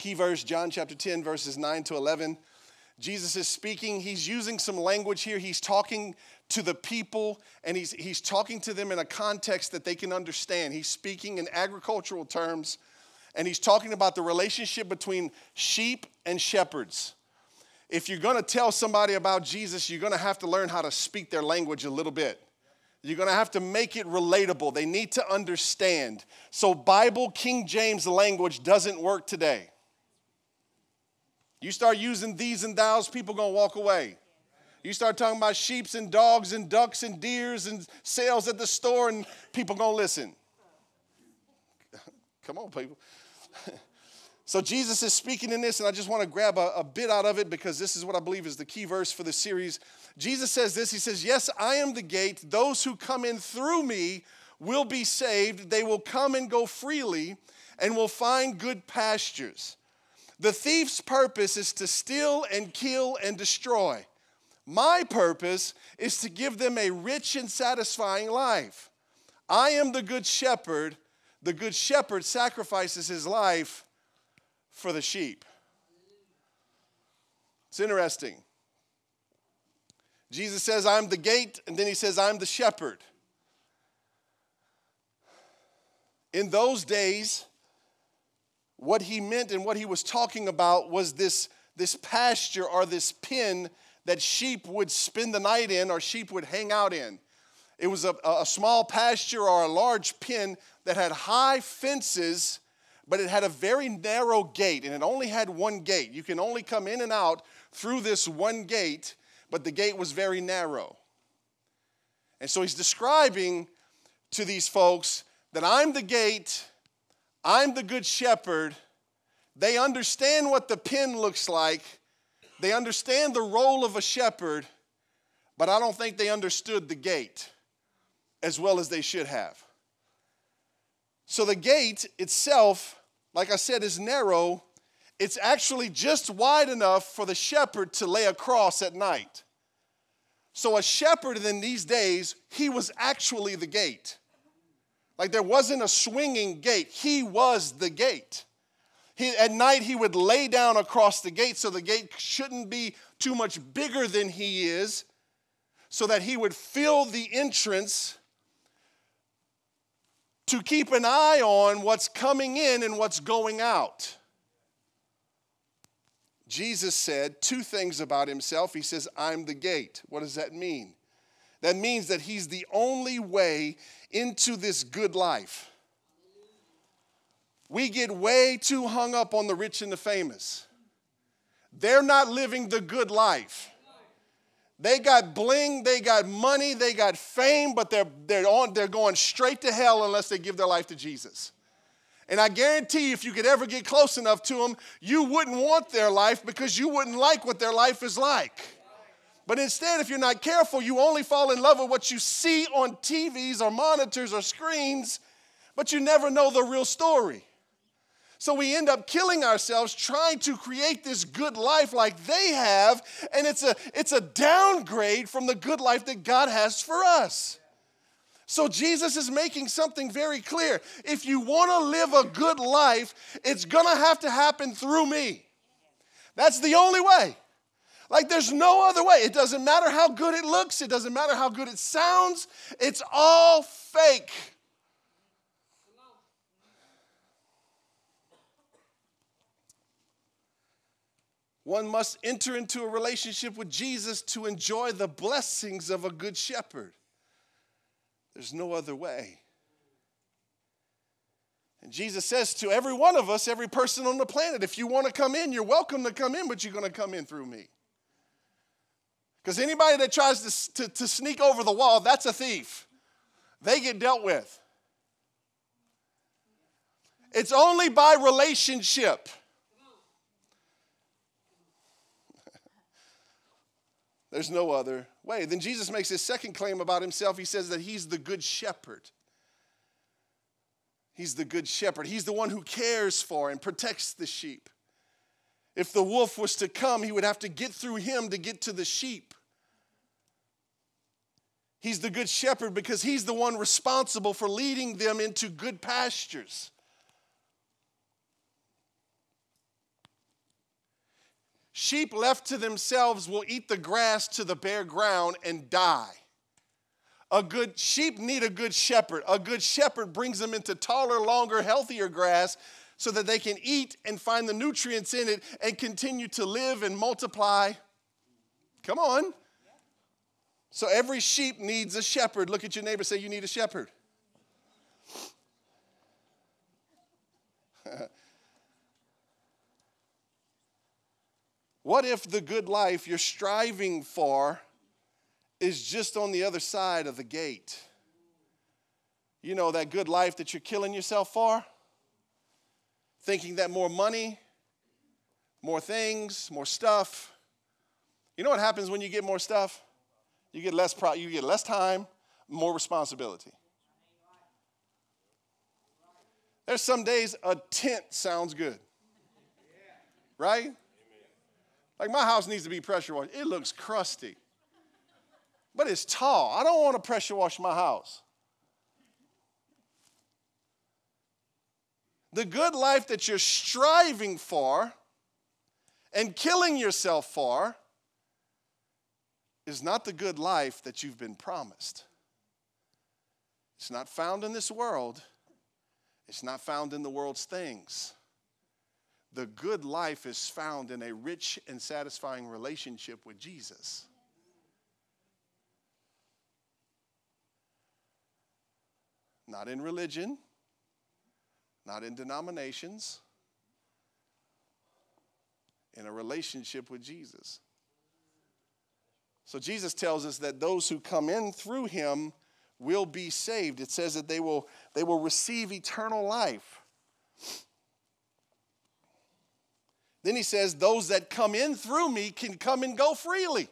Key verse, John chapter 10, verses 9 to 11. Jesus is speaking. He's using some language here. He's talking to the people and he's, he's talking to them in a context that they can understand. He's speaking in agricultural terms and he's talking about the relationship between sheep and shepherds. If you're going to tell somebody about Jesus, you're going to have to learn how to speak their language a little bit. You're going to have to make it relatable. They need to understand. So, Bible, King James language doesn't work today. You start using these and thous, people to walk away. You start talking about sheeps and dogs and ducks and deers and sales at the store, and people to listen. Come on, people. so Jesus is speaking in this, and I just want to grab a, a, bit out of it because this is what I believe is the key verse for the series. Jesus says this He says, Yes, I am the gate. Those who come in through me will be saved. They will come and go freely and will find good pastures. The thief's purpose is to steal and kill and destroy. My purpose is to give them a rich and satisfying life. I am the good shepherd the good shepherd sacrifices his life for the sheep. It's interesting. Jesus says, I'm the gate, and then he says, I'm the shepherd. In those days, what he meant and what he was talking about was this, this pasture or this pen that sheep would spend the night in or sheep would hang out in. It was a, a small pasture or a large pen that had high fences, but it had a very narrow gate, and it only had one gate. You can only come in and out through this one gate, but the gate was very narrow. And so he's describing to these folks that I'm the gate, I'm the good shepherd. They understand what the pen looks like, they understand the role of a shepherd, but I don't think they understood the gate as well as they should have. So the gate itself, like I said, is narrow. It's actually just wide enough for the shepherd to lay across at night. So a shepherd in these days, he was actually the gate. Like there wasn't a swinging gate, he was the gate. He, at night, he would lay down across the gate so the gate shouldn't be too much bigger than he is, so that he would fill the entrance to keep an eye on what's coming in and what's going out. Jesus said two things about himself. He says, I'm the gate. What does that mean? That means that he's the only way into this good life. We get way too hung up on the rich and the famous. They're not living the good life. They got bling, they got money, they got fame, but they're, they're, on, they're going straight to hell unless they give their life to Jesus. And I guarantee if you could ever get close enough to them, you wouldn't want their life because you wouldn't like what their life is like. But instead, if you're not careful, you only fall in love with what you see on TVs or monitors or screens, but you never know the real story. So we end up killing ourselves trying to create this good life like they have, and it's a, it's a downgrade from the good life that God has for us. So Jesus is making something very clear. If you want to live a good life, it's going to have to happen through me. That's the only way. Like there's no other way. It doesn't matter how good it looks, it doesn't matter how good it sounds. It's all fake. One must enter into a relationship with Jesus to enjoy the blessings of a good shepherd. There's no other way. And Jesus says to every one of us, every person on the planet, if you want to come in, you're welcome to come in, but you're going to come in through me. Because anybody that tries to, to, to, sneak over the wall, that's a thief. They get dealt with. It's only by relationship. There's no other way. Then Jesus makes his second claim about himself. He says that he's the good shepherd. He's the good shepherd. He's the one who cares for and protects the sheep. If the wolf was to come, he would have to get through him to get to the sheep. He's the good shepherd because he's the one responsible for leading them into good pastures. Sheep left to themselves will eat the grass to the bare ground and die. A good sheep need a good shepherd. A good shepherd brings them into taller, longer, healthier grass so that they can eat and find the nutrients in it and continue to live and multiply. Come on. So every sheep needs a shepherd. Look at your neighbor, say, You need a shepherd. what if the good life you're striving for is just on the other side of the gate? You know, that good life that you're killing yourself for? Thinking that more money, more things, more stuff. You know what happens when you get more stuff? You get less pro- you get less time, more responsibility. There's some days a tent sounds good. Right? Like my house needs to be pressure washed. It looks crusty. But it's tall. I don't want to pressure wash my house. The good life that you're striving for and killing yourself for is not the good life that you've been promised. It's not found in this world, it's not found in the world's things. The good life is found in a rich and satisfying relationship with Jesus. Not in religion, not in denominations, in a relationship with Jesus. So Jesus tells us that those who come in through him will be saved. It says that they will, they will receive eternal life. Then he says, Those that come in through me can come and go freely.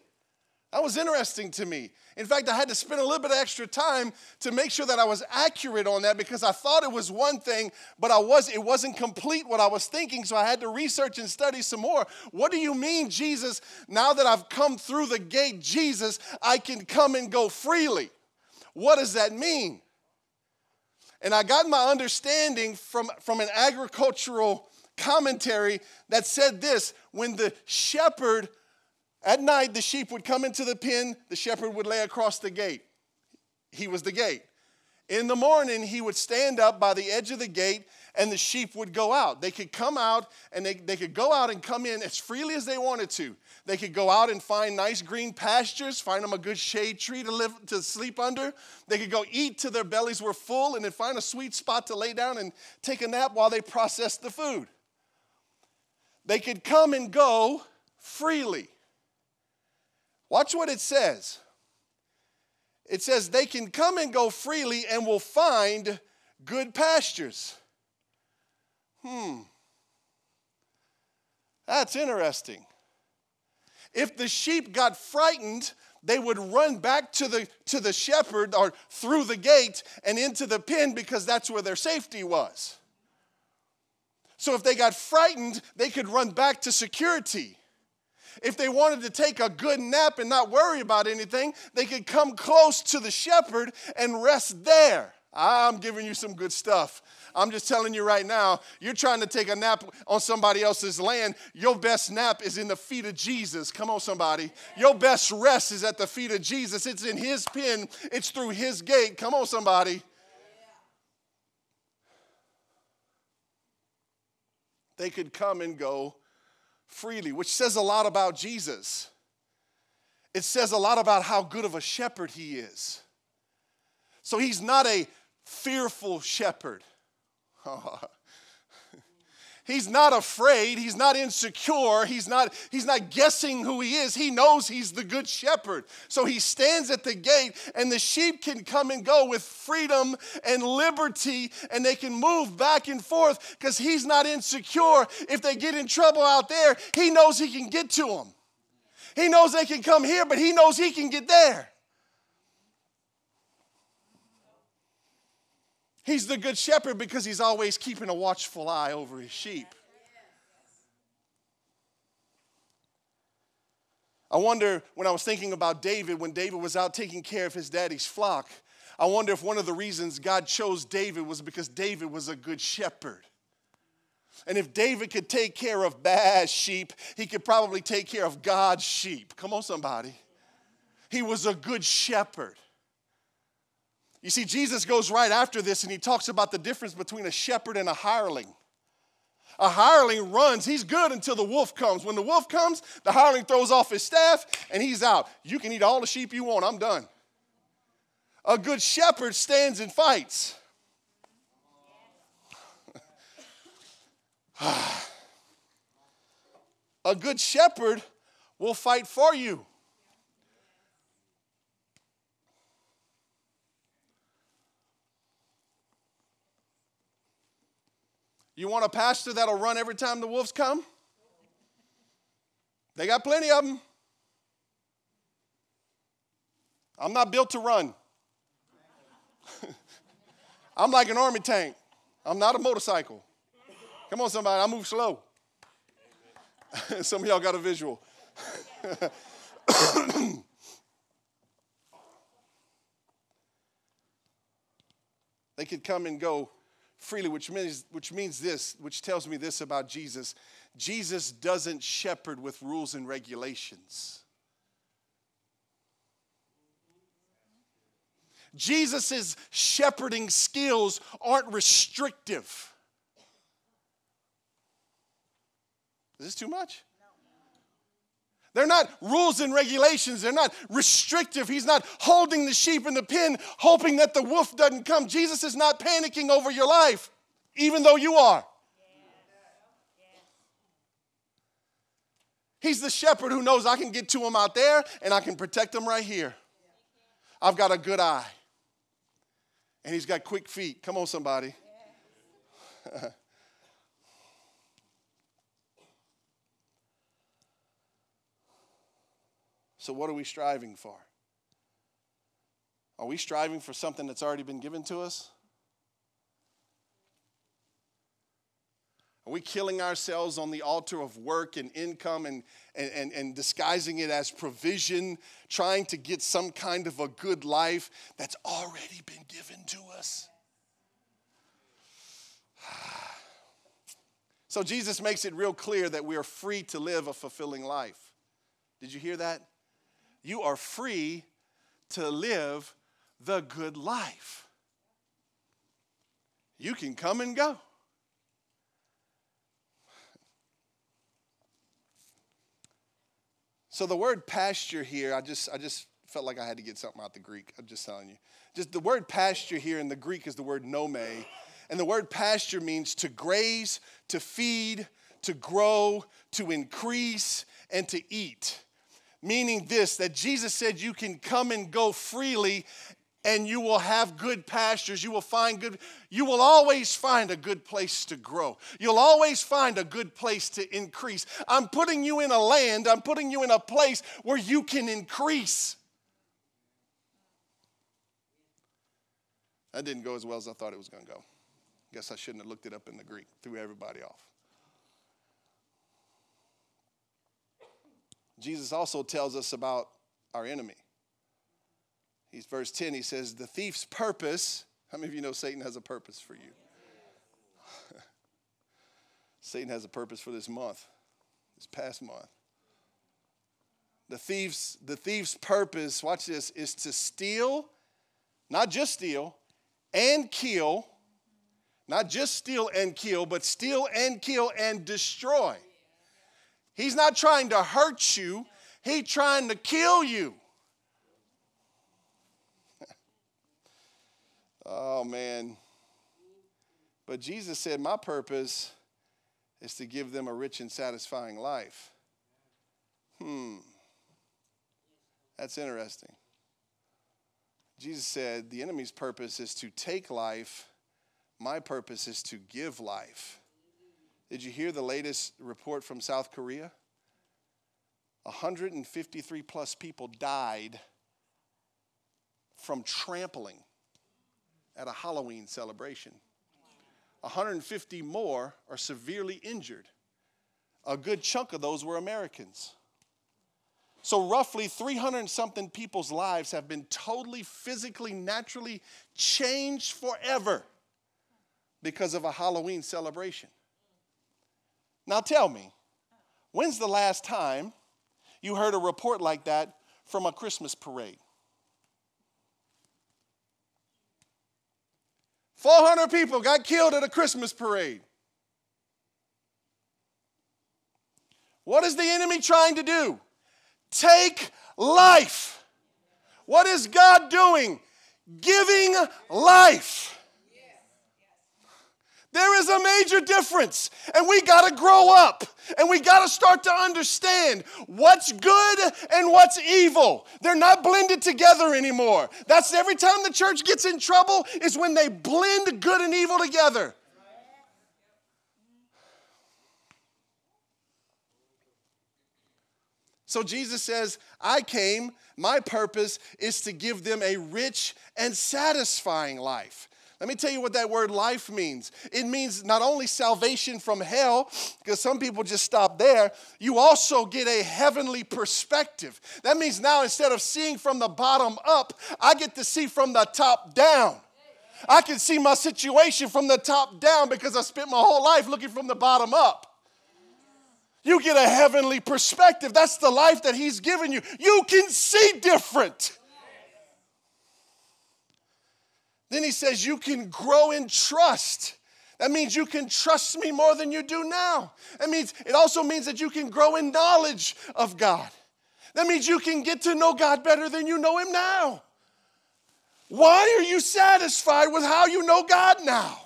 That was interesting to me. In fact, I had to spend a little bit of extra time to make sure that I was accurate on that because I thought it was one thing, but I was it wasn't complete what I was thinking, so I had to research and study some more. What do you mean, Jesus? Now that I've come through the gate, Jesus, I can come and go freely. What does that mean? And I got my understanding from, from an agricultural commentary that said this when the shepherd, at night, the sheep would come into the pen, the shepherd would lay across the gate. He was the gate. In the morning, he would stand up by the edge of the gate and the sheep would go out. They could come out and they, they could go out and come in as freely as they wanted to. They could go out and find nice green pastures, find them a good shade tree to live to sleep under. They could go eat till their bellies were full and then find a sweet spot to lay down and take a nap while they processed the food. They could come and go freely. Watch what it says. It says they can come and go freely and will find good pastures. Hmm. That's interesting. If the sheep got frightened, they would run back to the, to the shepherd or through the gate and into the pen because that's where their safety was. So if they got frightened, they could run back to security. If they wanted to take a good nap and not worry about anything, they could come close to the shepherd and rest there. I'm giving you some good stuff. I'm just telling you right now, you're trying to take a nap on somebody else's land. Your best nap is in the feet of Jesus. Come on, somebody. Your best rest is at the feet of Jesus. It's in His pen, it's through His gate. Come on, somebody. They could come and go freely, which says a lot about Jesus. It says a lot about how good of a shepherd he is. So he's not a fearful shepherd. Oh, he's not afraid, he's not insecure, he's not he's not guessing who he is. He knows he's the good shepherd. So he stands at the gate and the sheep can come and go with freedom and liberty and they can move back and forth cuz he's not insecure. If they get in trouble out there, he knows he can get to them. He knows they can come here, but he knows he can get there. He's the good shepherd because he's always keeping a watchful eye over his sheep. I wonder when I was thinking about David, when David was out taking care of his daddy's flock, I wonder if one of the reasons God chose David was because David was a good shepherd. And if David could take care of bad sheep, he could probably take care of God's sheep. Come on, somebody. He was a good shepherd. You see, Jesus goes right after this and he talks about the difference between a shepherd and a hireling. A hireling runs, he's good until the wolf comes. When the wolf comes, the hireling throws off his staff and he's out. You can eat all the sheep you want, I'm done. A good shepherd stands and fights. a good shepherd will fight for you. You want a pastor that'll run every time the wolves come? They got plenty of them. I'm not built to run. I'm like an army tank. I'm not a motorcycle. Come on, somebody, I move slow. Some of y'all got a visual. they could come and go freely, which means, which means this, which tells me this about Jesus. Jesus doesn't shepherd with rules and regulations. Jesus' shepherding skills aren't restrictive. Is this too much? They're not rules and regulations. They're not restrictive. He's not holding the sheep in the pen, hoping that the wolf doesn't come. Jesus is not panicking over your life, even though you are. He's the shepherd who knows I can get to him out there and I can protect him right here. I've got a good eye. And he's got quick feet. Come on, somebody. So, what are we striving for? Are we striving for something that's already been given to us? Are we killing ourselves on the altar of work and income and, and, and, and, disguising it as provision, trying to get some kind of a good life that's already been given to us? So Jesus makes it real clear that we are free to live a fulfilling life. Did you hear that? You are free to live the good life. You can come and go. So the word pasture here, I just I just felt like I had to get something out the Greek. I'm just telling you. Just the word pasture here in the Greek is the word nome. And the word pasture means to graze, to feed, to grow, to increase, and to eat meaning this that Jesus said you can come and go freely and you will have good pastures. You will find good you will always find a good place to grow. You'll always find a good place to increase. I'm putting you in a land i'm putting you in a place where you can increase. That didn't go as well as i thought it was going to go. Guess i shouldn't have looked it up in the greek threw everybody off Jesus also tells us about our enemy. He's verse 10, he says, The thief's purpose. How many of you know Satan has a purpose for you? Satan has a purpose for this month, this past month. The thief's, the thief's purpose, watch this, is to steal, not just steal, and kill, not just steal and kill, but steal and kill and destroy. He's not trying to hurt you, he's trying to kill you. oh, man. But Jesus said, My purpose is to give them a rich and satisfying life. Hmm. That's interesting. Jesus said, The enemy's purpose is to take life, my purpose is to give life. Did you hear the latest report from South Korea? 153 plus people died from trampling at a Halloween celebration. 150 more are severely injured. A good chunk of those were Americans. So, roughly 300 something people's lives have been totally, physically, naturally changed forever because of a Halloween celebration. Now tell me, when's the last time you heard a report like that from a Christmas parade? 400 people got killed at a Christmas parade. What is the enemy trying to do? Take life. What is God doing? Giving life. There is a major difference, and we got to grow up and we got to start to understand what's good and what's evil. They're not blended together anymore. That's every time the church gets in trouble, is when they blend good and evil together. So Jesus says, I came, my purpose is to give them a rich and satisfying life. Let me tell you what that word life means. It means not only salvation from hell, because some people just stop there, you also get a heavenly perspective. That means now instead of seeing from the bottom up, I get to see from the top down. I can see my situation from the top down because I spent my whole life looking from the bottom up. You get a heavenly perspective. That's the life that He's given you. You can see different. Then he says, You can grow in trust. That means you can trust me more than you do now. That means it also means that you can grow in knowledge of God. That means you can get to know God better than you know him now. Why are you satisfied with how you know God now?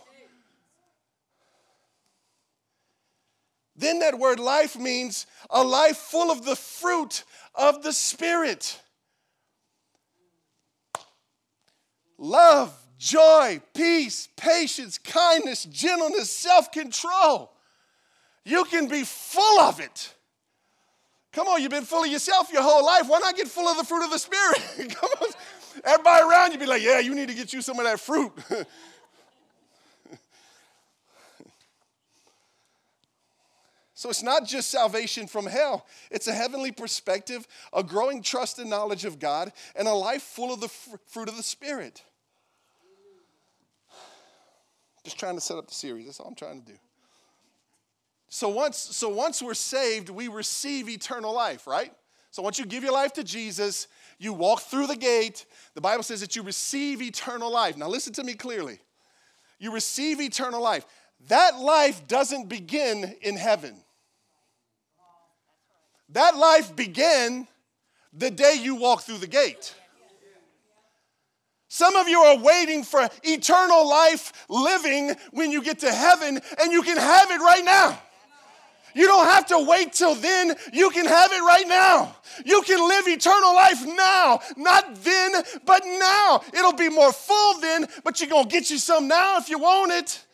Then that word life means a life full of the fruit of the Spirit. Love, joy, peace, patience, kindness, gentleness, self control. You can be full of it. Come on, you've been full of yourself your whole life. Why not get full of the fruit of the Spirit? Come on. Everybody around you be like, yeah, you need to get you some of that fruit. so it's not just salvation from hell, it's a heavenly perspective, a growing trust and knowledge of God, and a life full of the fr- fruit of the Spirit. Just trying to set up the series. That's all I'm trying to do. So once, so once we're saved, we receive eternal life, right? So once you give your life to Jesus, you walk through the gate. The Bible says that you receive eternal life. Now listen to me clearly. You receive eternal life. That life doesn't begin in heaven. That life began the day you walk through the gate. Some of you are waiting for eternal life living when you get to heaven, and you can have it right now. You don't have to wait till then. You can have it right now. You can live eternal life now. Not then, but now. It'll be more full then, but you're going to get you some now if you want it.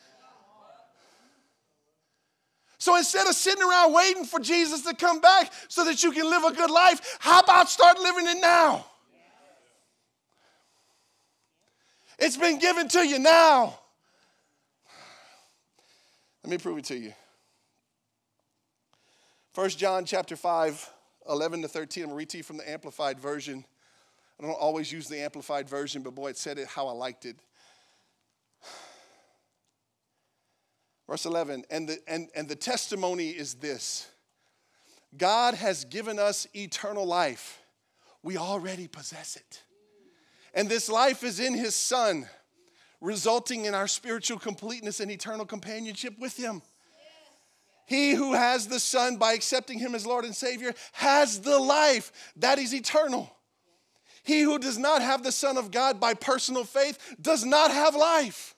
So instead of sitting around waiting for Jesus to come back so that you can live a good life, how about start living it now? It's been given to you now. Let me prove it to you. 1 John chapter 5, 11 to 13. I'm going to read to you from the Amplified Version. I don't always use the Amplified Version, but boy, it said it how I liked it. Verse 11, and the, and, and the testimony is this God has given us eternal life. We already possess it. And this life is in his Son, resulting in our spiritual completeness and eternal companionship with him. He who has the Son by accepting him as Lord and Savior has the life that is eternal. He who does not have the Son of God by personal faith does not have life.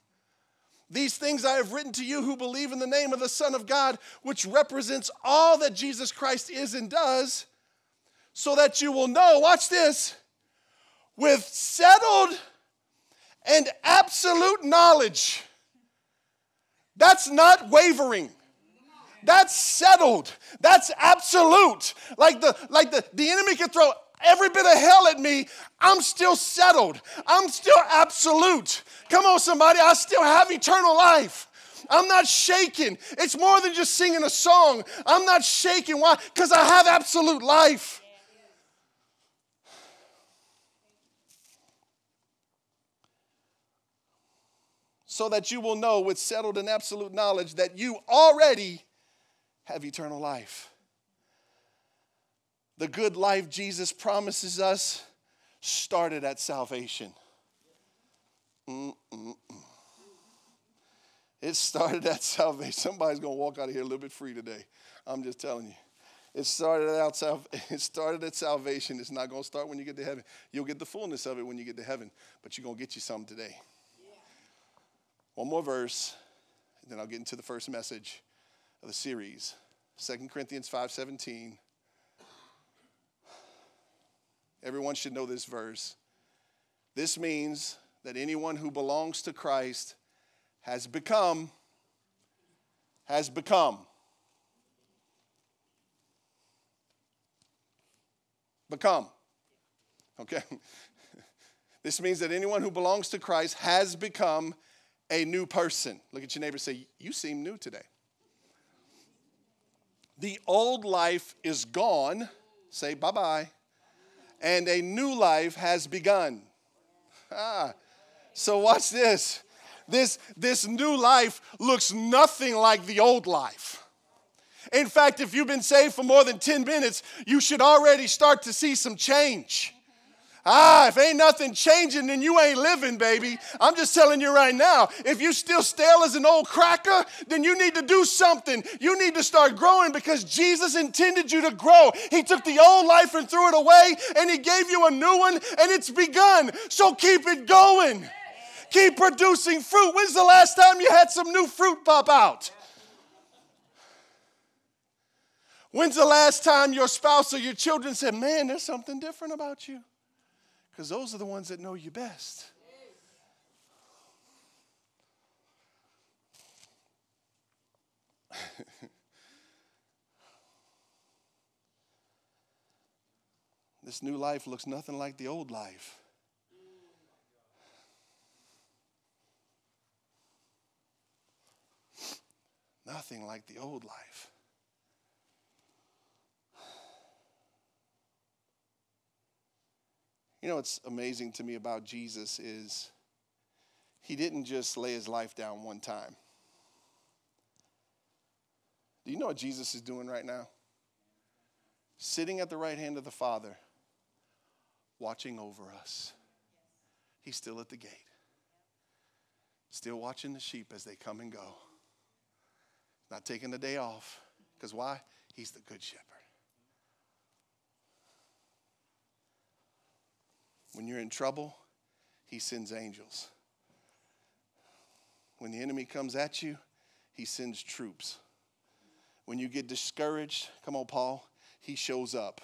These things I have written to you who believe in the name of the Son of God, which represents all that Jesus Christ is and does, so that you will know, watch this, with settled and absolute knowledge. That's not wavering. That's settled. That's absolute. Like the like the, the enemy can throw every bit of hell at me. I'm still settled. I'm still absolute. Come on, somebody. I still have eternal life. I'm not shaking. It's more than just singing a song. I'm not shaking. Why? Because I have absolute life. So that you will know with settled and absolute knowledge that you already have eternal life. The good life Jesus promises us started at salvation. Mm-mm-mm. It started at salvation. Somebody's going to walk out of here a little bit free today. I'm just telling you. It started out it started at salvation. It's not going to start when you get to heaven. You'll get the fullness of it when you get to heaven, but you're going to get you some today. One more verse, and then I'll get into the first message of the series. 2 Corinthians 5:17. Everyone should know this verse. This means that anyone who belongs to Christ has become has become become. Okay? This means that anyone who belongs to Christ has become a new person. Look at your neighbor say, You seem new today. The old life is gone. Say bye bye. And a new life has begun. Ah. So, watch this. This, this new life looks nothing like the old life. In fact, if you've been saved for more than 10 minutes, you should already start to see some change. Ah, if ain't nothing changing, then you ain't living, baby. I'm just telling you right now. If you still stale as an old cracker, then you need to do something. You need to start growing because Jesus intended you to grow. He took the old life and threw it away, and He gave you a new one, and it's begun. So keep it going. Keep producing fruit. When's the last time you had some new fruit pop out? When's the last time your spouse or your children said, Man, there's something different about you? Because those are the ones that know you best. this new life looks nothing like the old life. Nothing like the old life. You know what's amazing to me about Jesus is he didn't just lay his life down one time. Do you know what Jesus is doing right now? Sitting at the right hand of the Father, watching over us. He's still at the gate, still watching the sheep as they come and go. Not taking the day off. Because why? He's the good shepherd. When you're in trouble, he sends angels. When the enemy comes at you, he sends troops. When you get discouraged, come on, Paul, he shows up.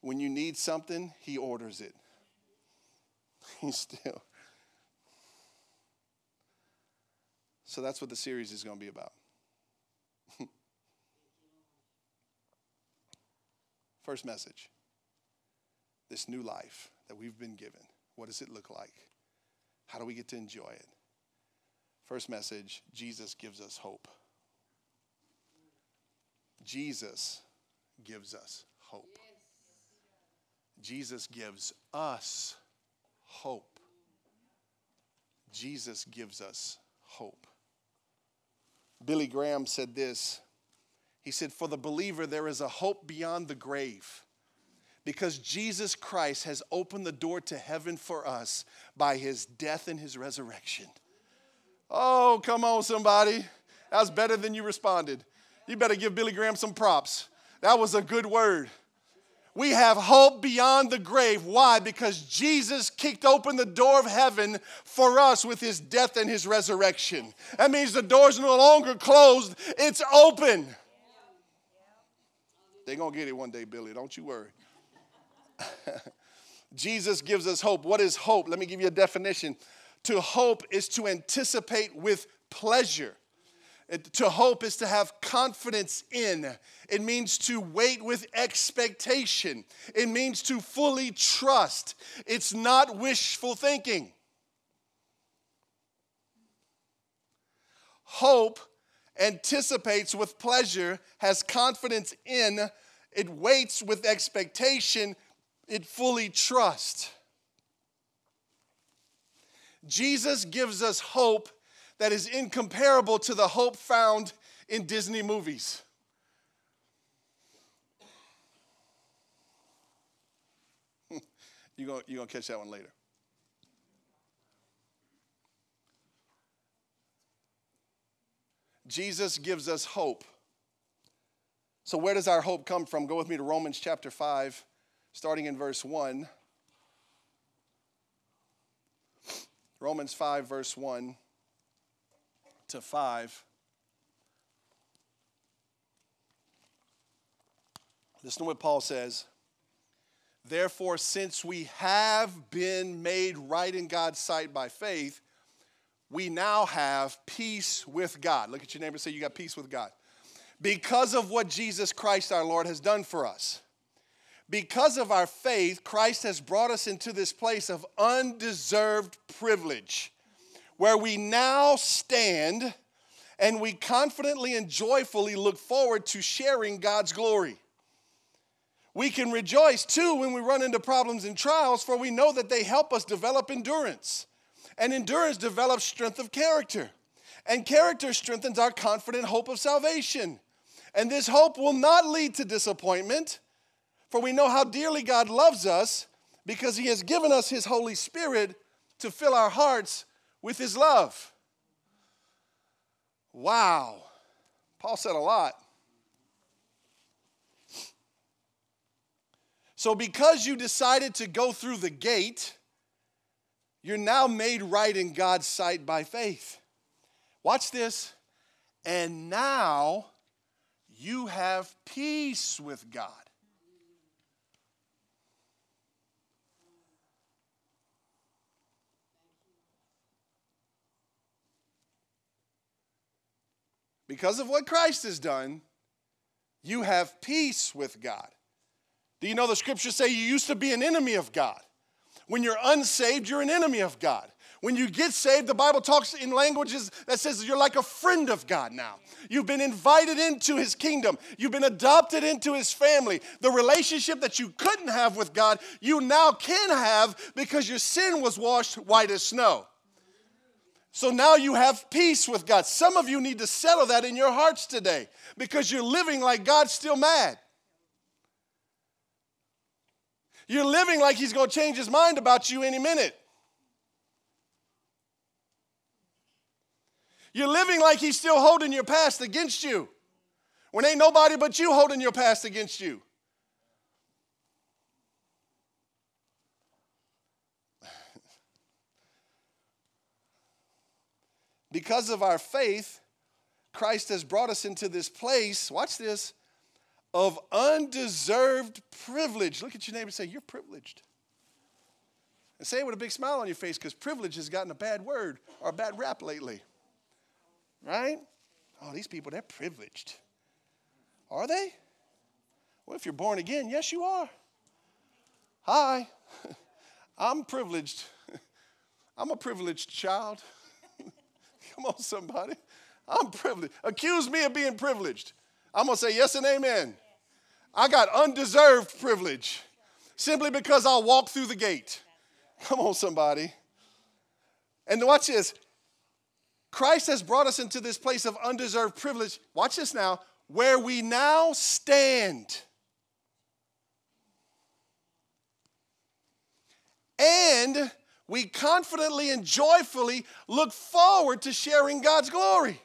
When you need something, he orders it. He's still. So that's what the series is going to be about. First message this new life that we've been given. What does it look like? How do we get to enjoy it? First message Jesus gives us hope. Jesus gives us hope. Jesus gives us hope. Jesus gives us hope. Billy Graham said this. He said, For the believer, there is a hope beyond the grave because Jesus Christ has opened the door to heaven for us by his death and his resurrection. Oh, come on, somebody. That was better than you responded. You better give Billy Graham some props. That was a good word. We have hope beyond the grave. Why? Because Jesus kicked open the door of heaven for us with his death and his resurrection. That means the door's no longer closed, it's open. They're going to get it one day, Billy. Don't you worry. Jesus gives us hope. What is hope? Let me give you a definition. To hope is to anticipate with pleasure. To hope is to have confidence in. It means to wait with expectation. It means to fully trust. It's not wishful thinking. Hope anticipates with pleasure, has confidence in, it waits with expectation, it fully trust. Jesus gives us hope that is incomparable to the hope found in Disney movies. You're going you gonna catch that one later. Jesus gives us hope. So, where does our hope come from? Go with me to Romans chapter 5 starting in verse 1. Romans 5, verse 1 to 5. Listen to what Paul says. Therefore, since we have been made right in God's sight by faith, we now have peace with God. Look at your neighbor and say, You got peace with God. Because of what Jesus Christ our Lord has done for us. Because of our faith, Christ has brought us into this place of undeserved privilege where we now stand and we confidently and joyfully look forward to sharing God's glory. We can rejoice too when we run into problems and trials, for we know that they help us develop endurance. And endurance develops strength of character. And character strengthens our confident hope of salvation. And this hope will not lead to disappointment, for we know how dearly God loves us because He has given us His Holy Spirit to fill our hearts with His love. Wow. Paul said a lot. So, because you decided to go through the gate, you're now made right in God's sight by faith. Watch this. And now you have peace with God. Because of what Christ has done, you have peace with God. Do you know the scriptures say you used to be an enemy of God? When you're unsaved, you're an enemy of God. When you get saved, the Bible talks in languages that says you're like a friend of God now. You've been invited into his kingdom. You've been adopted into his family. The relationship that you couldn't have with God, you now can have because your sin was washed white as snow. So now you have peace with God. Some of you need to settle that in your hearts today because you're living like God's still mad. You're living like he's going to change his mind about you any minute. You're living like he's still holding your past against you when ain't nobody but you holding your past against you. Because of our faith, Christ has brought us into this place, watch this, of undeserved privilege. Look at your neighbor and say, You're privileged. And say it with a big smile on your face because privilege has gotten a bad word or a bad rap lately. Right? Oh, these people, they're privileged. Are they? Well, if you're born again, yes, you are. Hi, I'm privileged. I'm a privileged child. Come on, somebody. I'm privileged. Accuse me of being privileged. I'm going to say yes and amen. I got undeserved privilege simply because I'll walk through the gate. Come on, somebody. And watch this. Christ has brought us into this place of undeserved privilege. Watch this now, where we now stand. And we confidently and joyfully look forward to sharing God's glory.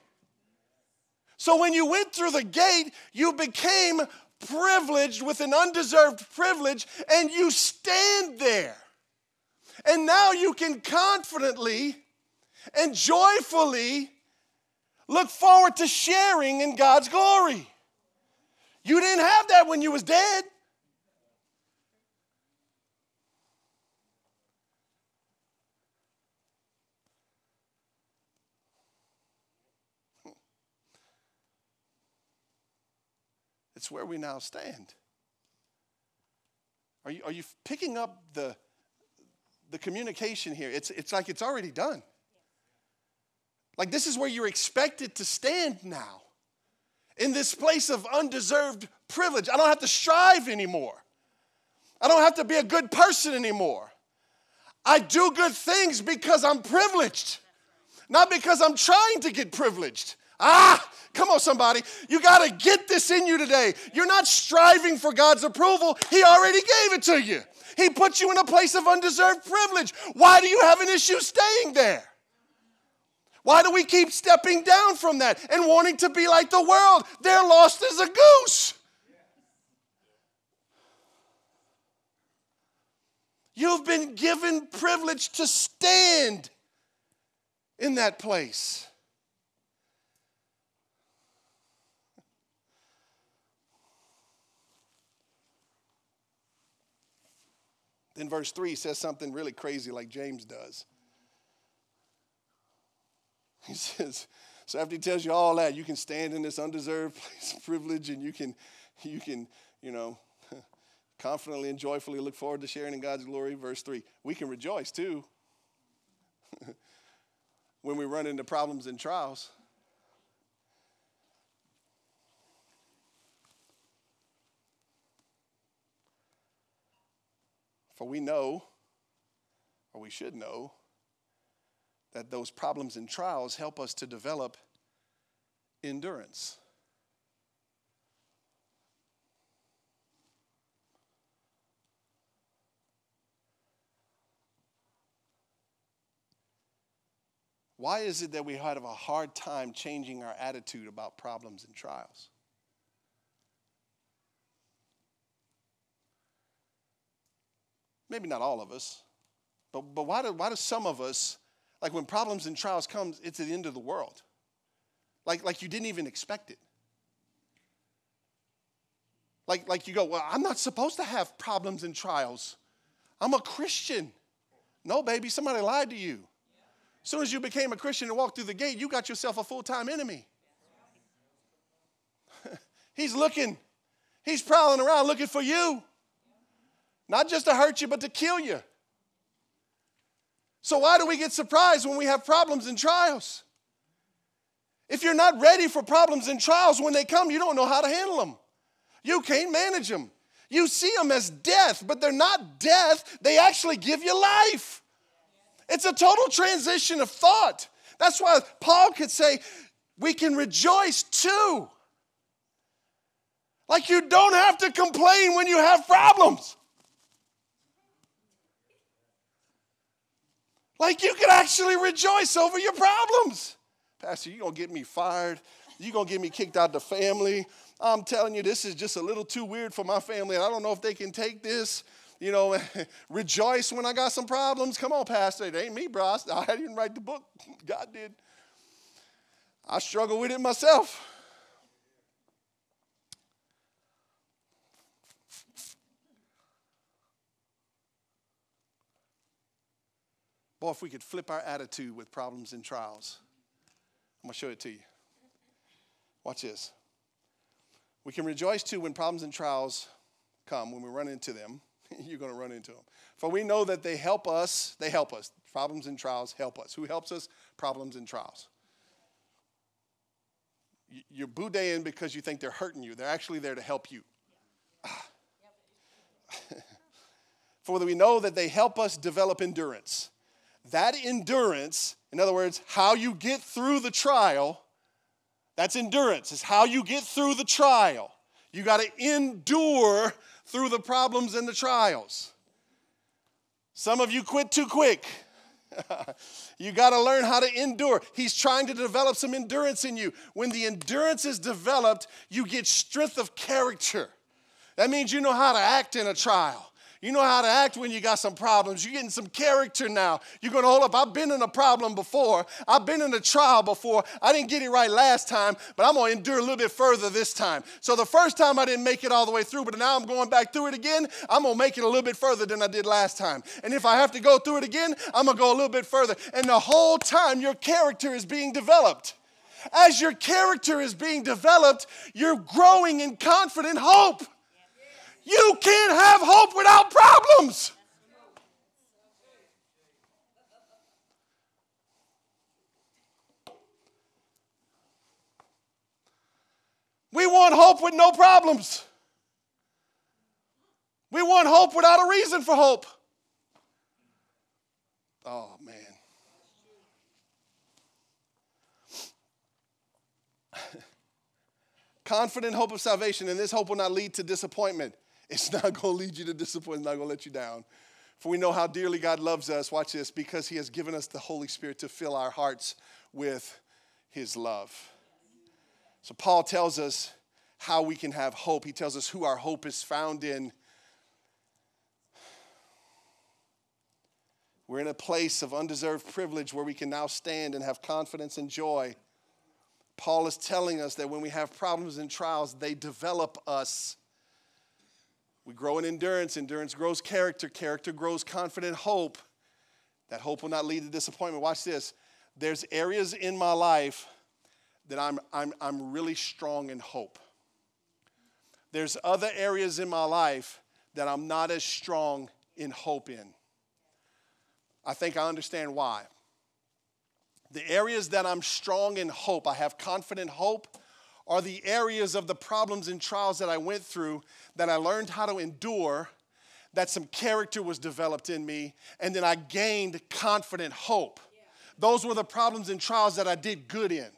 So when you went through the gate, you became privileged with an undeserved privilege, and you stand there. And now you can confidently and joyfully look forward to sharing in God's glory. You didn't have that when you was dead. It's where we now stand. Are you, are you picking up the, the communication here? It's, it's like it's already done. Like this is where you're expected to stand now. In this place of undeserved privilege. I don't have to strive anymore. I don't have to be a good person anymore. I do good things because I'm privileged, not because I'm trying to get privileged. Ah, come on, somebody. You got to get this in you today. You're not striving for God's approval, He already gave it to you. He put you in a place of undeserved privilege. Why do you have an issue staying there? Why do we keep stepping down from that and wanting to be like the world? They're lost as a goose. You've been given privilege to stand in that place. Then verse 3 says something really crazy like James does. He says, so after he tells you all that, you can stand in this undeserved place of privilege and you can, you can, you know, confidently and joyfully look forward to sharing in God's glory. Verse 3 we can rejoice too when we run into problems and trials. For we know, or we should know, that those problems and trials help us to develop endurance. Why is it that we have a hard time changing our attitude about problems and trials? Maybe not all of us, but, but why, do, why do some of us, like when problems and trials come, it's the end of the world? Like, like you didn't even expect it. Like, like you go, well, I'm not supposed to have problems and trials. I'm a Christian. No, baby, somebody lied to you. As soon as you became a Christian and walked through the gate, you got yourself a full time enemy. he's looking, he's prowling around looking for you. Not just to hurt you, but to kill you. So, why do we get surprised when we have problems and trials? If you're not ready for problems and trials when they come, you don't know how to handle them. You can't manage them. You see them as death, but they're not death, they actually give you life. It's a total transition of thought. That's why Paul could say, we can rejoice too. Like you don't have to complain when you have problems. Like you can actually rejoice over your problems. Pastor, you're going to get me fired. You're going to get me kicked out the family. I'm telling you, this is just a little too weird for my family. and I don't know if they can take this you know, rejoice when I got some problems. Come on, Pastor. It ain't me, bro. I didn't write the book. God did. I struggle with it myself. Boy, if we could flip our attitude with problems and trials, I'm going to show it to you. Watch this. We can rejoice too when problems and trials come, when we run into them. you're going to run into them. For we know that they help us, they help us. Problems and trials help us. Who helps us? Problems and trials. You're boudin because you think they're hurting you. They're actually there to help you. Ah. For we know that they help us develop endurance. That endurance, in other words, how you get through the trial, that's endurance, is how you get through the trial. You got to endure through the problems and the trials. Some of you quit too quick. you got to learn how to endure. He's trying to develop some endurance in you. When the endurance is developed, you get strength of character. That means you know how to act in a trial. You know how to act when you got some problems. You're getting some character now. You're going to hold up. I've been in a problem before. I've been in a trial before. I didn't get it right last time, but I'm going to endure a little bit further this time. So the first time I didn't make it all the way through, but now I'm going back through it again. I'm going to make it a little bit further than I did last time. And if I have to go through it again, I'm going to go a little bit further. And the whole time, your character is being developed. As your character is being developed, you're growing in confident hope. You can't have hope without problems. We want hope with no problems. We want hope without a reason for hope. Oh, man. confident hope of salvation, and this hope will not lead to disappointment. It's not going to lead you to disappointment, it's not going to let you down. For we know how dearly God loves us, watch this, because He has given us the Holy Spirit to fill our hearts with His love. So, Paul tells us how we can have hope. He tells us who our hope is found in. We're in a place of undeserved privilege where we can now stand and have confidence and joy. Paul is telling us that when we have problems and trials, they develop us. We grow in endurance, endurance grows character, character grows confident hope. That hope will not lead to disappointment. Watch this. There's areas in my life that I'm, I'm, I'm really strong in hope. There's other areas in my life that I'm not as strong in hope in. I think I understand why. The areas that I'm strong in hope, I have confident hope, are the areas of the problems and trials that I went through that I learned how to endure, that some character was developed in me, and then I gained confident hope. Those were the problems and trials that I did good in.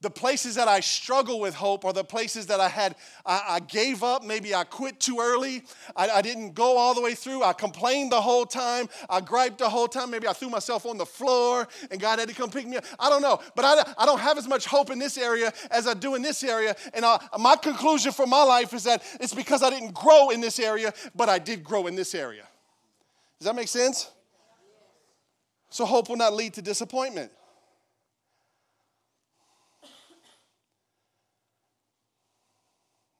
The places that I struggle with hope are the places that I had, I, I gave up. Maybe I quit too early. I, I, didn't go all the way through. I complained the whole time. I griped the whole time. Maybe I threw myself on the floor and God had to come pick me up. I don't know. But I, I don't have as much hope in this area as I do in this area. And I, uh, my conclusion for my life is that it's because I didn't grow in this area, but I did grow in this area. Does that make sense? So hope will not lead to disappointment.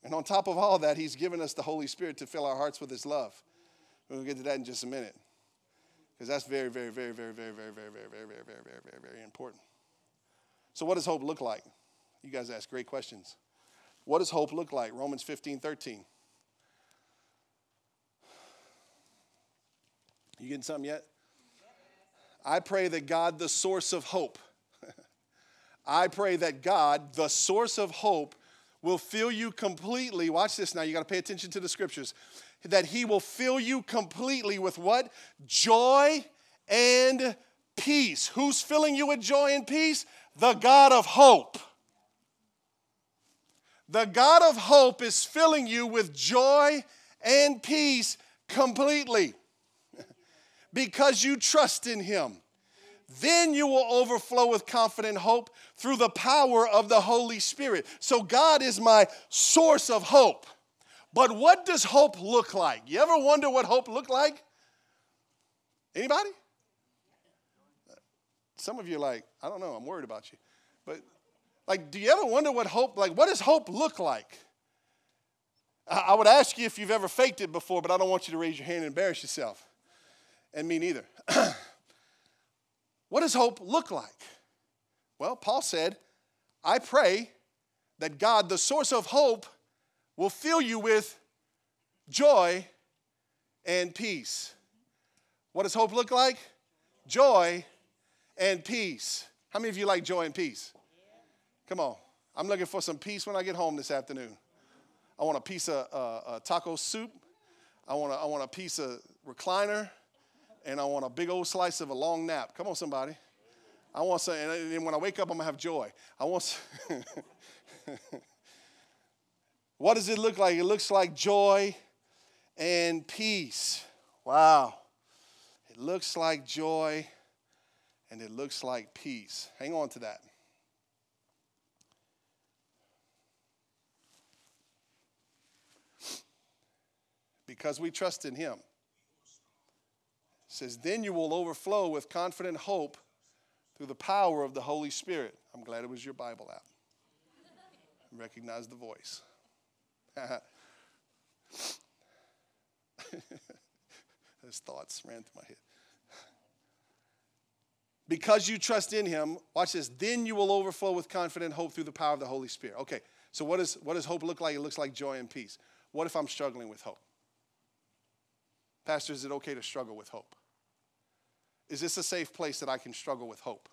And on top of all that, He's given us the Holy Spirit to fill our hearts with His love. We'll get to that in just a minute. Because that's very, very, very, very, very, very, very, very, very, very, very, very, very, very important. So, what does hope look like? You guys ask great questions. What does hope look like? Romans 15, 13. You getting something yet? I pray that God, the source of hope, I pray that God, the source of hope, will fill you completely. Watch this now, you got to pay attention to the scriptures. That he will fill you completely with what? Joy and peace. Who's filling you with joy and peace? The God of hope. The God of hope is filling you with joy and peace completely because you trust in him. Then you will overflow with confident hope through the power of the Holy Spirit. So, God is my source of hope. But what does hope look like? You ever wonder what hope looked like? Anybody? Some of you like, I don't know, I'm worried about you. But like, do you ever wonder what hope, like, what does hope look like? I would ask you if you've ever faked it before, but I don't want you to raise your hand and embarrass yourself. And me neither. what does hope look like? Well, Paul said, I pray that God, the source of hope, will fill you with joy and peace. What does hope look like? Joy and peace. How many of you like joy and peace? Come on. I'm looking for some peace when I get home this afternoon. I want a piece of uh, uh, taco soup. I want, a, I want a piece of recliner. And I want a big old slice of a long nap. Come on, somebody. I want some, and when I wake up, I'm gonna have joy. I want. what does it look like? It looks like joy and peace. Wow. It looks like joy and it looks like peace. Hang on to that. Because we trust in Him. Says, Then you will overflow with confident hope through the power of the Holy Spirit. I'm glad it was your Bible app. Recognize the voice. Those thoughts ran through my head. Because you trust in him, watch this, then you will overflow with confident hope through the power of the Holy Spirit. Okay, so what, is, what does hope look like? It looks like joy and peace. What if I'm struggling with hope? Pastor, is it okay to struggle with hope? Is this a safe place that I can struggle with hope?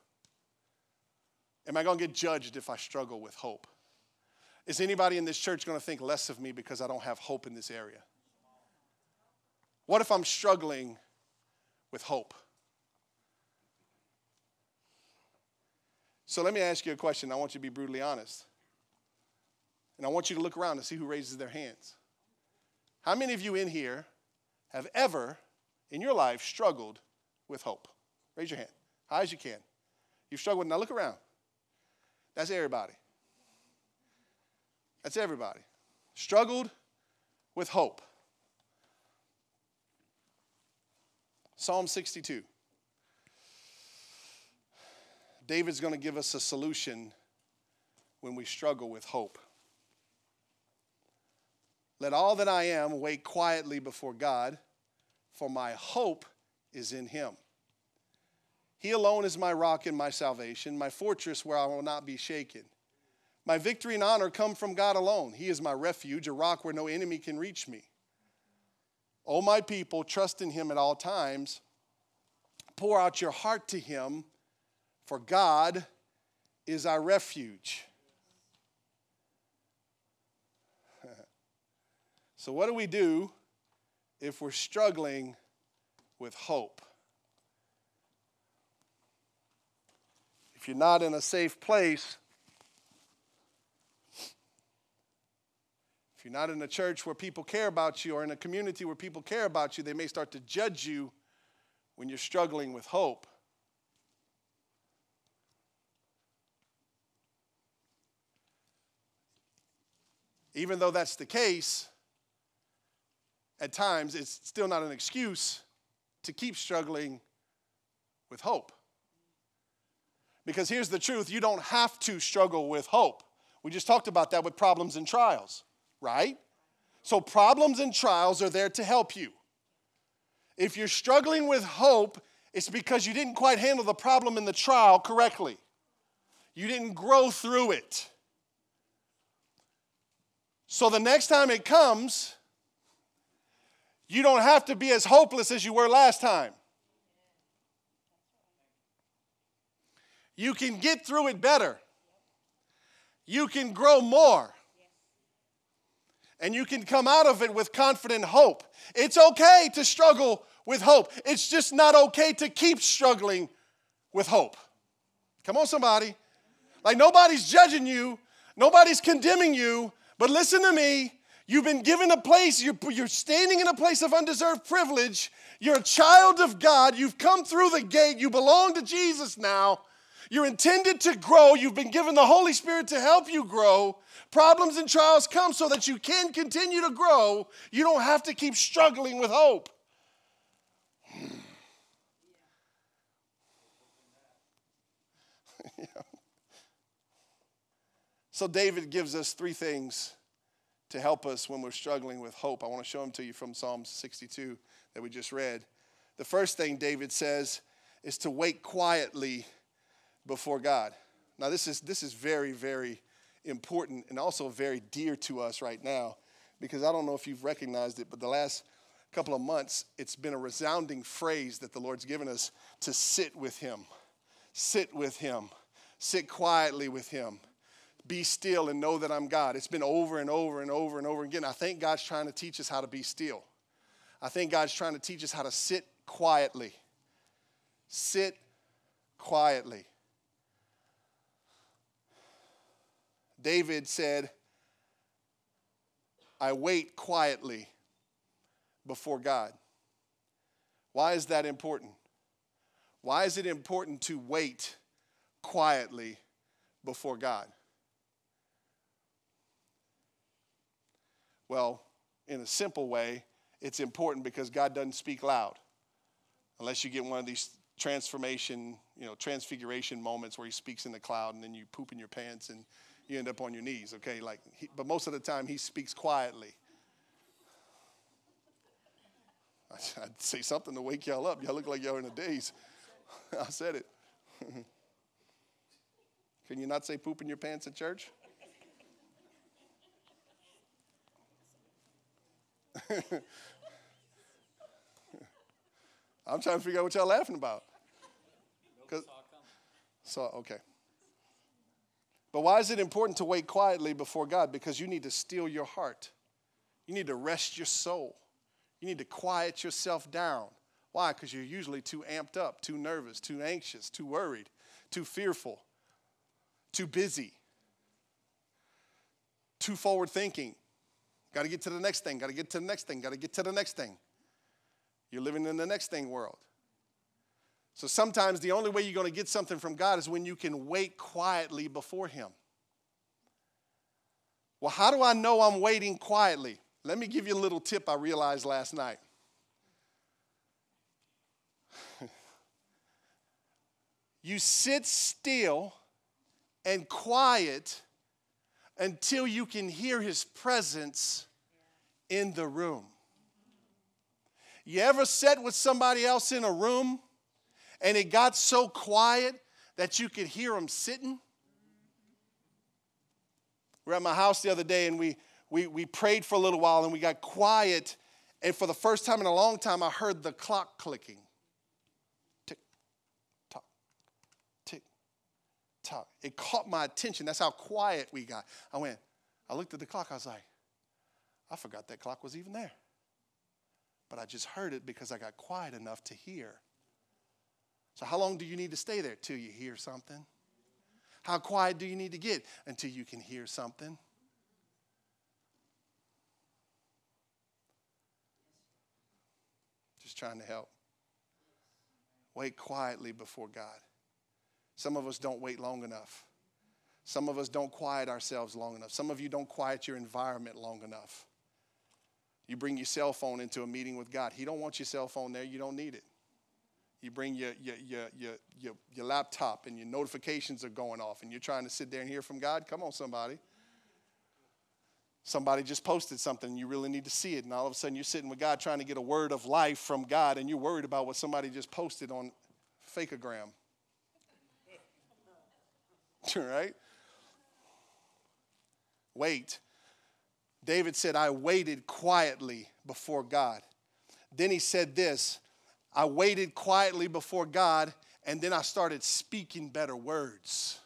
Am I going to get judged if I struggle with hope? Is anybody in this church going to think less of me because I don't have hope in this area? What if I'm struggling with hope? So let me ask you a question. I want you to be brutally honest. And I want you to look around and see who raises their hands. How many of you in here have ever in your life struggled with hope? Raise your hand. High as you can. You've struggled. Now look around. That's everybody. That's everybody. Struggled with hope. Psalm 62. David's going to give us a solution when we struggle with hope. Let all that I am wait quietly before God, for my hope is in him. He alone is my rock and my salvation, my fortress where I will not be shaken. My victory and honor come from God alone. He is my refuge, a rock where no enemy can reach me. O my people, trust in him at all times. Pour out your heart to him, for God is our refuge. so, what do we do if we're struggling with hope? If you're not in a safe place, If you're not in a church where people care about you or in a community where people care about you, they may start to judge you when you're struggling with hope. Even though that's the case, at times it's still not an excuse to keep struggling with hope. Because here's the truth you don't have to struggle with hope. We just talked about that with problems and trials right? So, problems and trials are there to help you. If you're struggling with hope, it's because you didn't quite handle the problem in the trial correctly. You didn't grow through it. So, the next time it comes, you don't have to be as hopeless as you were last time. You can get through it better. You can grow more and you can come out of it with confident hope. It's okay to struggle with hope. It's just not okay to keep struggling with hope. Come on, somebody. Like nobody's judging you, nobody's condemning you, but listen to me. You've been given a place, you're, standing in a place of undeserved privilege. You're a child of God. You've come through the gate. You belong to Jesus now. You're intended to grow. You've been given the Holy Spirit to help you grow. Problems and trials come so that you can continue to grow. You don't have to keep struggling with hope. So, David gives us three things to help us when we're struggling with hope. I want to show them to you from Psalm 62 that we just read. The first thing David says is to wait quietly before God. Now, this is, this is very, very important and also very dear to us right now because I don't know if you've recognized it, but the last couple of months, it's been a resounding phrase that the Lord's given us to sit with Him. Sit with Him. Sit quietly with Him. Be still and know that I'm God. It's been over and over and over and over again. I think God's trying to teach us how to be still. I think God's trying to teach us how to sit quietly. Sit quietly. David said, I wait quietly before God. Why is that important? Why is it important to wait quietly before God? Well, in a simple way, it's important because God doesn't speak loud. Unless you get one of these transformation, you know, transfiguration moments where he speaks in the cloud and then you poop in your pants and you end up on your knees, okay? Like, he, but most of the time, he speaks quietly. I'd say something to wake y'all up. Y'all look like y'all in a daze. I said it. Can you not say poop in your pants at church? I'm trying to figure out what y'all laughing about. So, okay. But why is it important to wait quietly before God? Because you need to still your heart. You need to rest your soul. You need to quiet yourself down. Why? Because you're usually too amped up, too nervous, too anxious, too worried, too fearful, too busy, too forward thinking. Got to get to the next thing, got to get to the next thing, got to get to the next thing. You're living in the next thing world. So sometimes the only way you're going to get something from God is when you can wait quietly before Him. Well, how do I know I'm waiting quietly? Let me give you a little tip I realized last night. you sit still and quiet until you can hear his presence in the room. You ever sat with somebody else in a room and it got so quiet that you could hear them sitting? We were at my house the other day and we, we, we prayed for a little while and we got quiet. And for the first time in a long time, I heard the clock clicking. Talk. It caught my attention. That's how quiet we got. I went, I looked at the clock. I was like, I forgot that clock was even there. But I just heard it because I got quiet enough to hear. So, how long do you need to stay there? Till you hear something? How quiet do you need to get until you can hear something? Just trying to help. Wait quietly before God. Some of us don't wait long enough. Some of us don't quiet ourselves long enough. Some of you don't quiet your environment long enough. You bring your cell phone into a meeting with God. He don't want your cell phone there. You don't need it. You bring your, your, your, your, your, your laptop and your notifications are going off and you're trying to sit there and hear from God. Come on, somebody. Somebody just posted something you really need to see it. And all of a sudden you're sitting with God trying to get a word of life from God and you're worried about what somebody just posted on Fakeogram. right? Wait. David said, I waited quietly before God. Then he said this I waited quietly before God, and then I started speaking better words.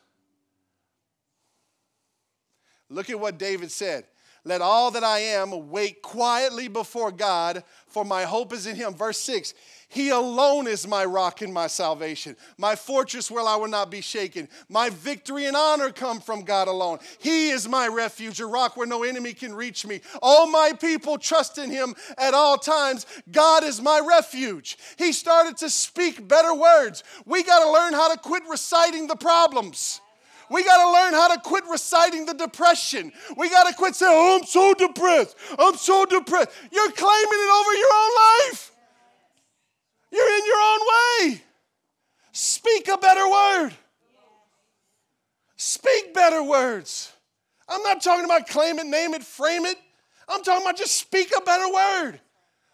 Look at what David said. Let all that I am wait quietly before God, for my hope is in him. Verse 6 He alone is my rock and my salvation, my fortress where I will not be shaken. My victory and honor come from God alone. He is my refuge, a rock where no enemy can reach me. All my people trust in him at all times. God is my refuge. He started to speak better words. We got to learn how to quit reciting the problems. We got to learn how to quit reciting the depression. We got to quit saying, oh, I'm so depressed. I'm so depressed. You're claiming it over your own life. You're in your own way. Speak a better word. Speak better words. I'm not talking about claim it, name it, frame it. I'm talking about just speak a better word.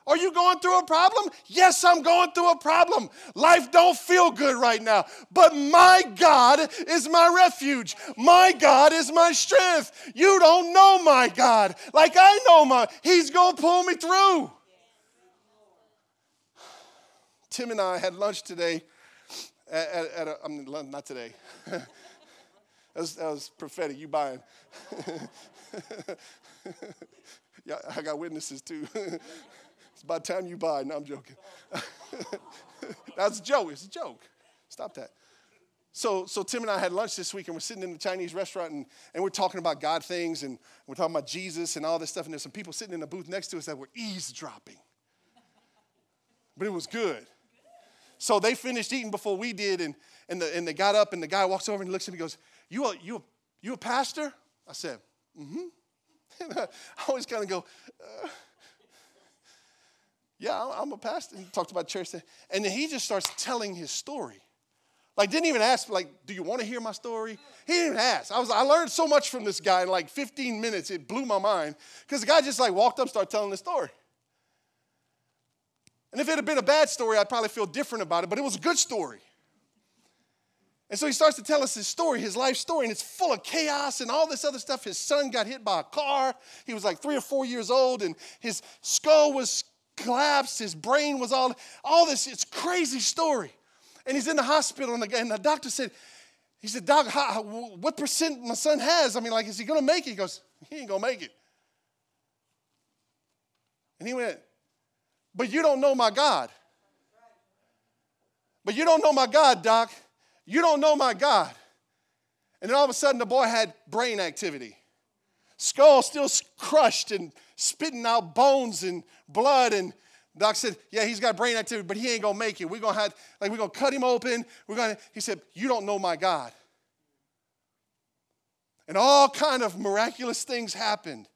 Are you going through a problem? Yes, I'm going through a problem. Life don't feel good right now, but my God is my refuge. My God is my strength. You don't know my God like I know my. He's going to pull me through. Tim and I had lunch today at, at, at a, I mean, not today. that, was, that was prophetic. You buying. yeah, I got witnesses too. It's about time you buy. No, I'm joking. That's a joke. It's a joke. Stop that. So, so Tim and I had lunch this week, and we're sitting in the Chinese restaurant, and, and we're talking about God things, and we're talking about Jesus and all this stuff. And there's some people sitting in the booth next to us that were eavesdropping. But it was good. So they finished eating before we did, and, and, the, and they got up, and the guy walks over and looks at me and goes, You a, you a, you a pastor? I said, Mm hmm. I always kind of go, uh, yeah, I'm a pastor. He talked about church. And then he just starts telling his story. Like, didn't even ask, like, do you want to hear my story? He didn't ask. I was, I learned so much from this guy in like 15 minutes. It blew my mind. Because the guy just like walked up, started telling the story. And if it had been a bad story, I'd probably feel different about it, but it was a good story. And so he starts to tell us his story, his life story, and it's full of chaos and all this other stuff. His son got hit by a car. He was like three or four years old, and his skull was collapsed, his brain was all, all this, it's crazy story. And he's in the hospital, and the, and the doctor said, he said, Doc, how, what percent my son has? I mean, like, is he gonna make it? He goes, he ain't gonna make it. And he went, but you don't know my God. But you don't know my God, Doc. You don't know my God. And then all of a sudden, the boy had brain activity. skull still crushed and spitting out bones and blood. And doc said, Yeah, he's got brain activity, but he ain't gonna make it. We're gonna have, like, we're gonna cut him open. We're gonna, he said, You don't know my God. And all kind of miraculous things happened.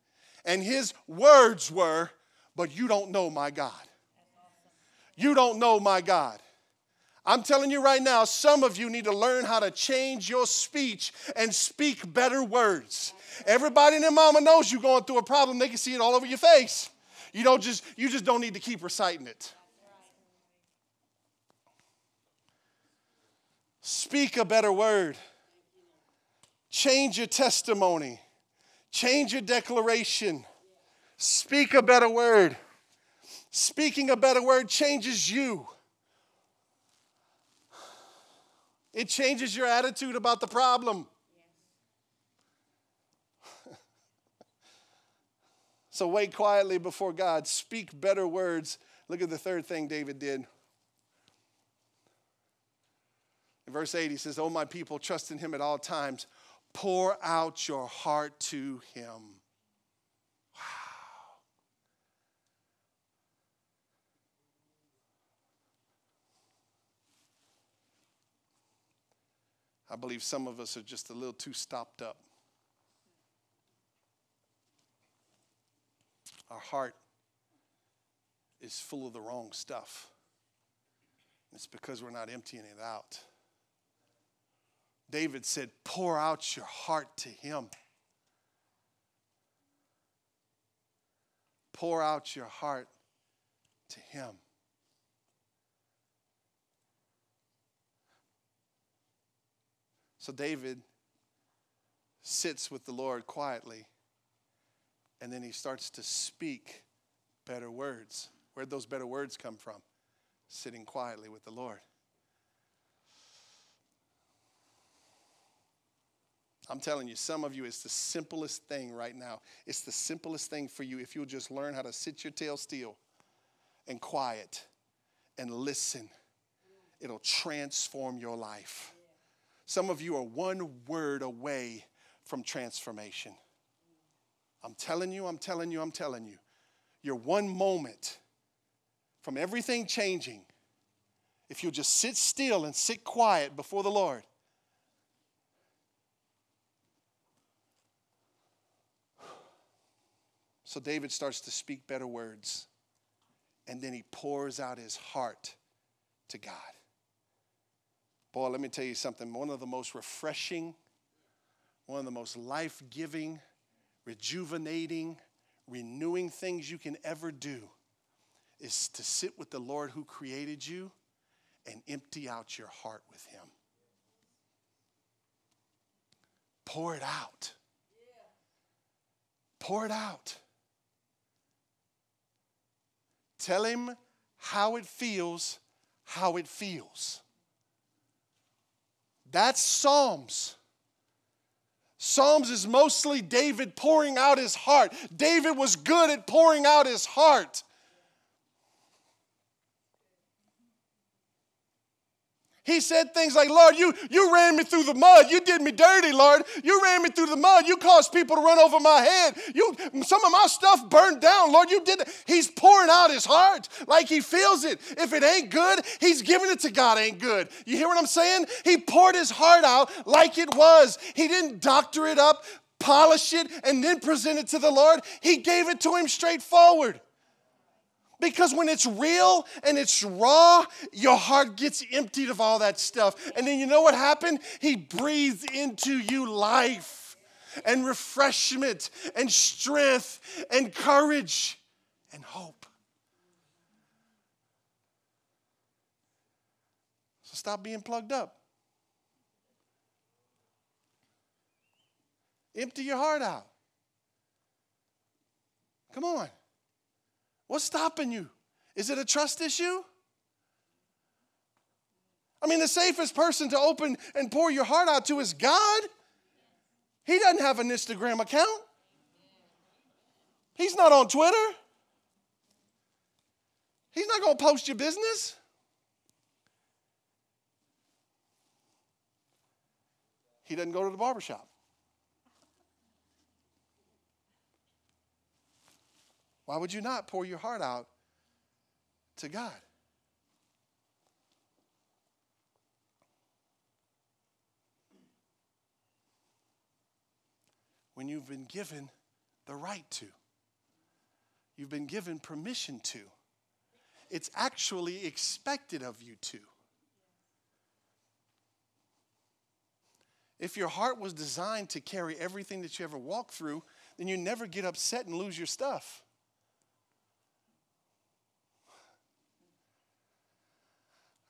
And his words were, But you don't know my God. You don't know my God. I'm telling you right now, some of you need to learn how to change your speech and speak better words. Everybody in their mama knows you're going through a problem. They can see it all over your face. You don't just you just don't need to keep reciting it. Speak a better word. Change your testimony. Change your declaration. Speak a better word. Speaking a better word changes you. It changes your attitude about the problem. so wait quietly before God, speak better words. Look at the third thing David did. In verse 8, he says, Oh, my people, trust in him at all times. Pour out your heart to him. I believe some of us are just a little too stopped up. Our heart is full of the wrong stuff. It's because we're not emptying it out. David said, Pour out your heart to him. Pour out your heart to him. So David sits with the Lord quietly, and then he starts to speak better words. Where'd those better words come from? Sitting quietly with the Lord. I'm telling you, some of you, it's the simplest thing right now. It's the simplest thing for you if you'll just learn how to sit your tail still and quiet and listen. It'll transform your life. Some of you are one word away from transformation. I'm telling you, I'm telling you, I'm telling you. You're one moment from everything changing if you'll just sit still and sit quiet before the Lord. So David starts to speak better words, and then he pours out his heart to God. Boy, let me tell you something. One of the most refreshing, one of the most life giving, rejuvenating, renewing things you can ever do is to sit with the Lord who created you and empty out your heart with Him. Pour it out. Pour it out. Tell Him how it feels, how it feels. That's Psalms. Psalms is mostly David pouring out his heart. David was good at pouring out his heart. He said things like, Lord, you, you ran me through the mud. You did me dirty, Lord. You ran me through the mud. You caused people to run over my head. You, some of my stuff burned down, Lord. You did. He's pouring out his heart like he feels it. If it ain't good, he's giving it to God ain't good. You hear what I'm saying? He poured his heart out like it was. He didn't doctor it up, polish it, and then present it to the Lord. He gave it to him straightforward. Because when it's real and it's raw, your heart gets emptied of all that stuff. And then you know what happened? He breathes into you life and refreshment and strength and courage and hope. So stop being plugged up. Empty your heart out. Come on. What's stopping you? Is it a trust issue? I mean, the safest person to open and pour your heart out to is God. He doesn't have an Instagram account, He's not on Twitter. He's not going to post your business. He doesn't go to the barbershop. Why would you not pour your heart out to God? When you've been given the right to, you've been given permission to, it's actually expected of you to. If your heart was designed to carry everything that you ever walk through, then you never get upset and lose your stuff.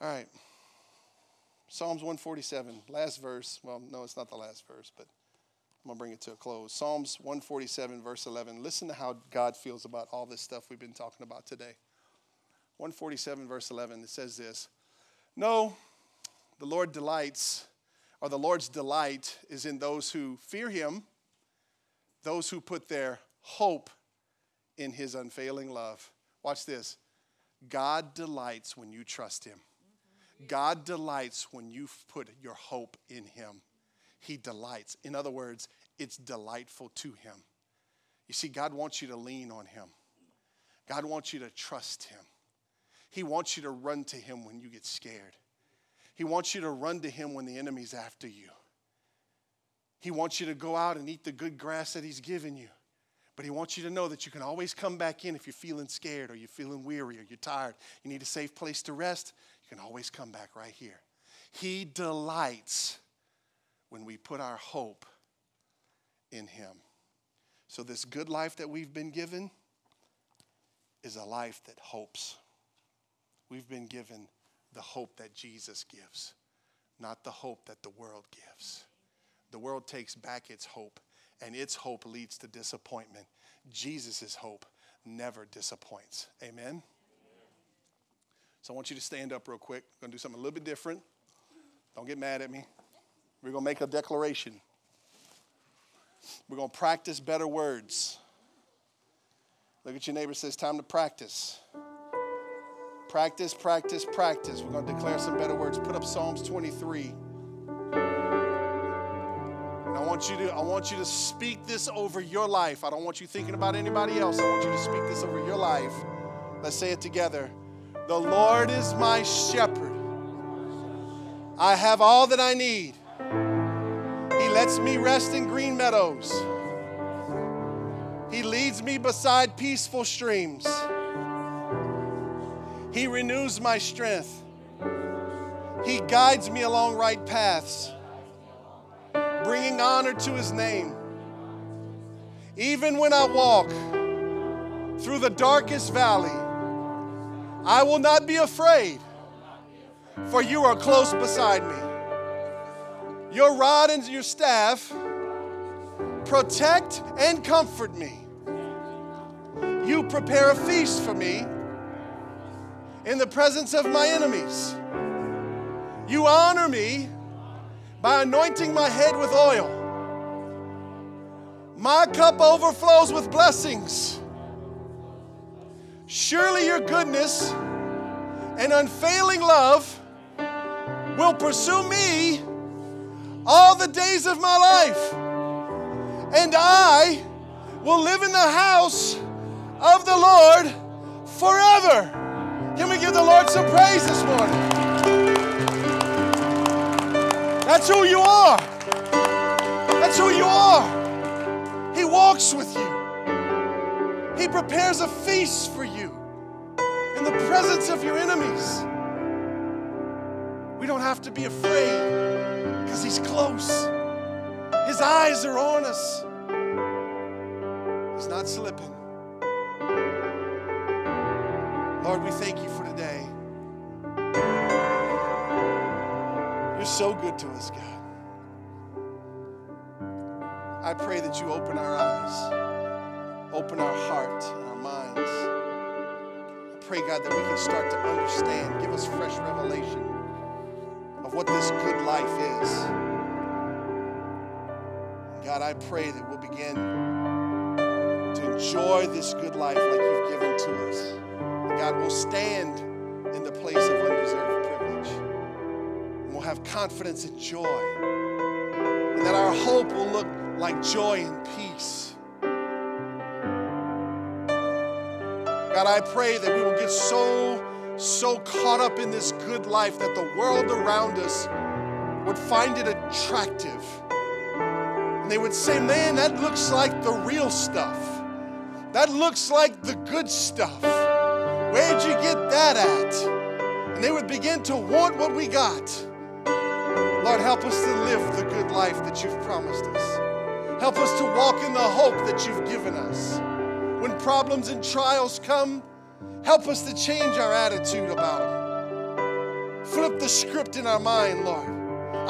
All right. Psalms 147, last verse. Well, no, it's not the last verse, but I'm going to bring it to a close. Psalms 147, verse 11. Listen to how God feels about all this stuff we've been talking about today. 147, verse 11, it says this No, the Lord delights, or the Lord's delight is in those who fear him, those who put their hope in his unfailing love. Watch this God delights when you trust him. God delights when you put your hope in Him. He delights. In other words, it's delightful to Him. You see, God wants you to lean on Him, God wants you to trust Him. He wants you to run to Him when you get scared. He wants you to run to Him when the enemy's after you. He wants you to go out and eat the good grass that He's given you. But He wants you to know that you can always come back in if you're feeling scared or you're feeling weary or you're tired. You need a safe place to rest can always come back right here. He delights when we put our hope in Him. So, this good life that we've been given is a life that hopes. We've been given the hope that Jesus gives, not the hope that the world gives. The world takes back its hope, and its hope leads to disappointment. Jesus' hope never disappoints. Amen? So I want you to stand up real quick. Going to do something a little bit different. Don't get mad at me. We're going to make a declaration. We're going to practice better words. Look at your neighbor says, time to practice. Practice, practice, practice. We're going to declare some better words. Put up Psalms 23. I want you to I want you to speak this over your life. I don't want you thinking about anybody else. I want you to speak this over your life. Let's say it together. The Lord is my shepherd. I have all that I need. He lets me rest in green meadows. He leads me beside peaceful streams. He renews my strength. He guides me along right paths, bringing honor to his name. Even when I walk through the darkest valley, I will not be afraid, for you are close beside me. Your rod and your staff protect and comfort me. You prepare a feast for me in the presence of my enemies. You honor me by anointing my head with oil. My cup overflows with blessings. Surely your goodness and unfailing love will pursue me all the days of my life. And I will live in the house of the Lord forever. Can we give the Lord some praise this morning? That's who you are. That's who you are. He walks with you. He prepares a feast for you in the presence of your enemies. We don't have to be afraid because He's close. His eyes are on us. He's not slipping. Lord, we thank you for today. You're so good to us, God. I pray that you open our eyes open our heart and our minds. Pray, God, that we can start to understand, give us fresh revelation of what this good life is. God, I pray that we'll begin to enjoy this good life like you've given to us. God, will stand in the place of undeserved privilege. And we'll have confidence and joy. And that our hope will look like joy and peace God, I pray that we will get so, so caught up in this good life that the world around us would find it attractive. And they would say, Man, that looks like the real stuff. That looks like the good stuff. Where'd you get that at? And they would begin to want what we got. Lord, help us to live the good life that you've promised us. Help us to walk in the hope that you've given us. When problems and trials come, help us to change our attitude about them. Flip the script in our mind, Lord.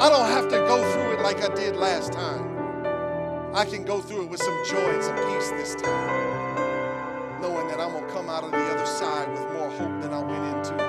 I don't have to go through it like I did last time. I can go through it with some joy and some peace this time, knowing that I'm going to come out of the other side with more hope than I went into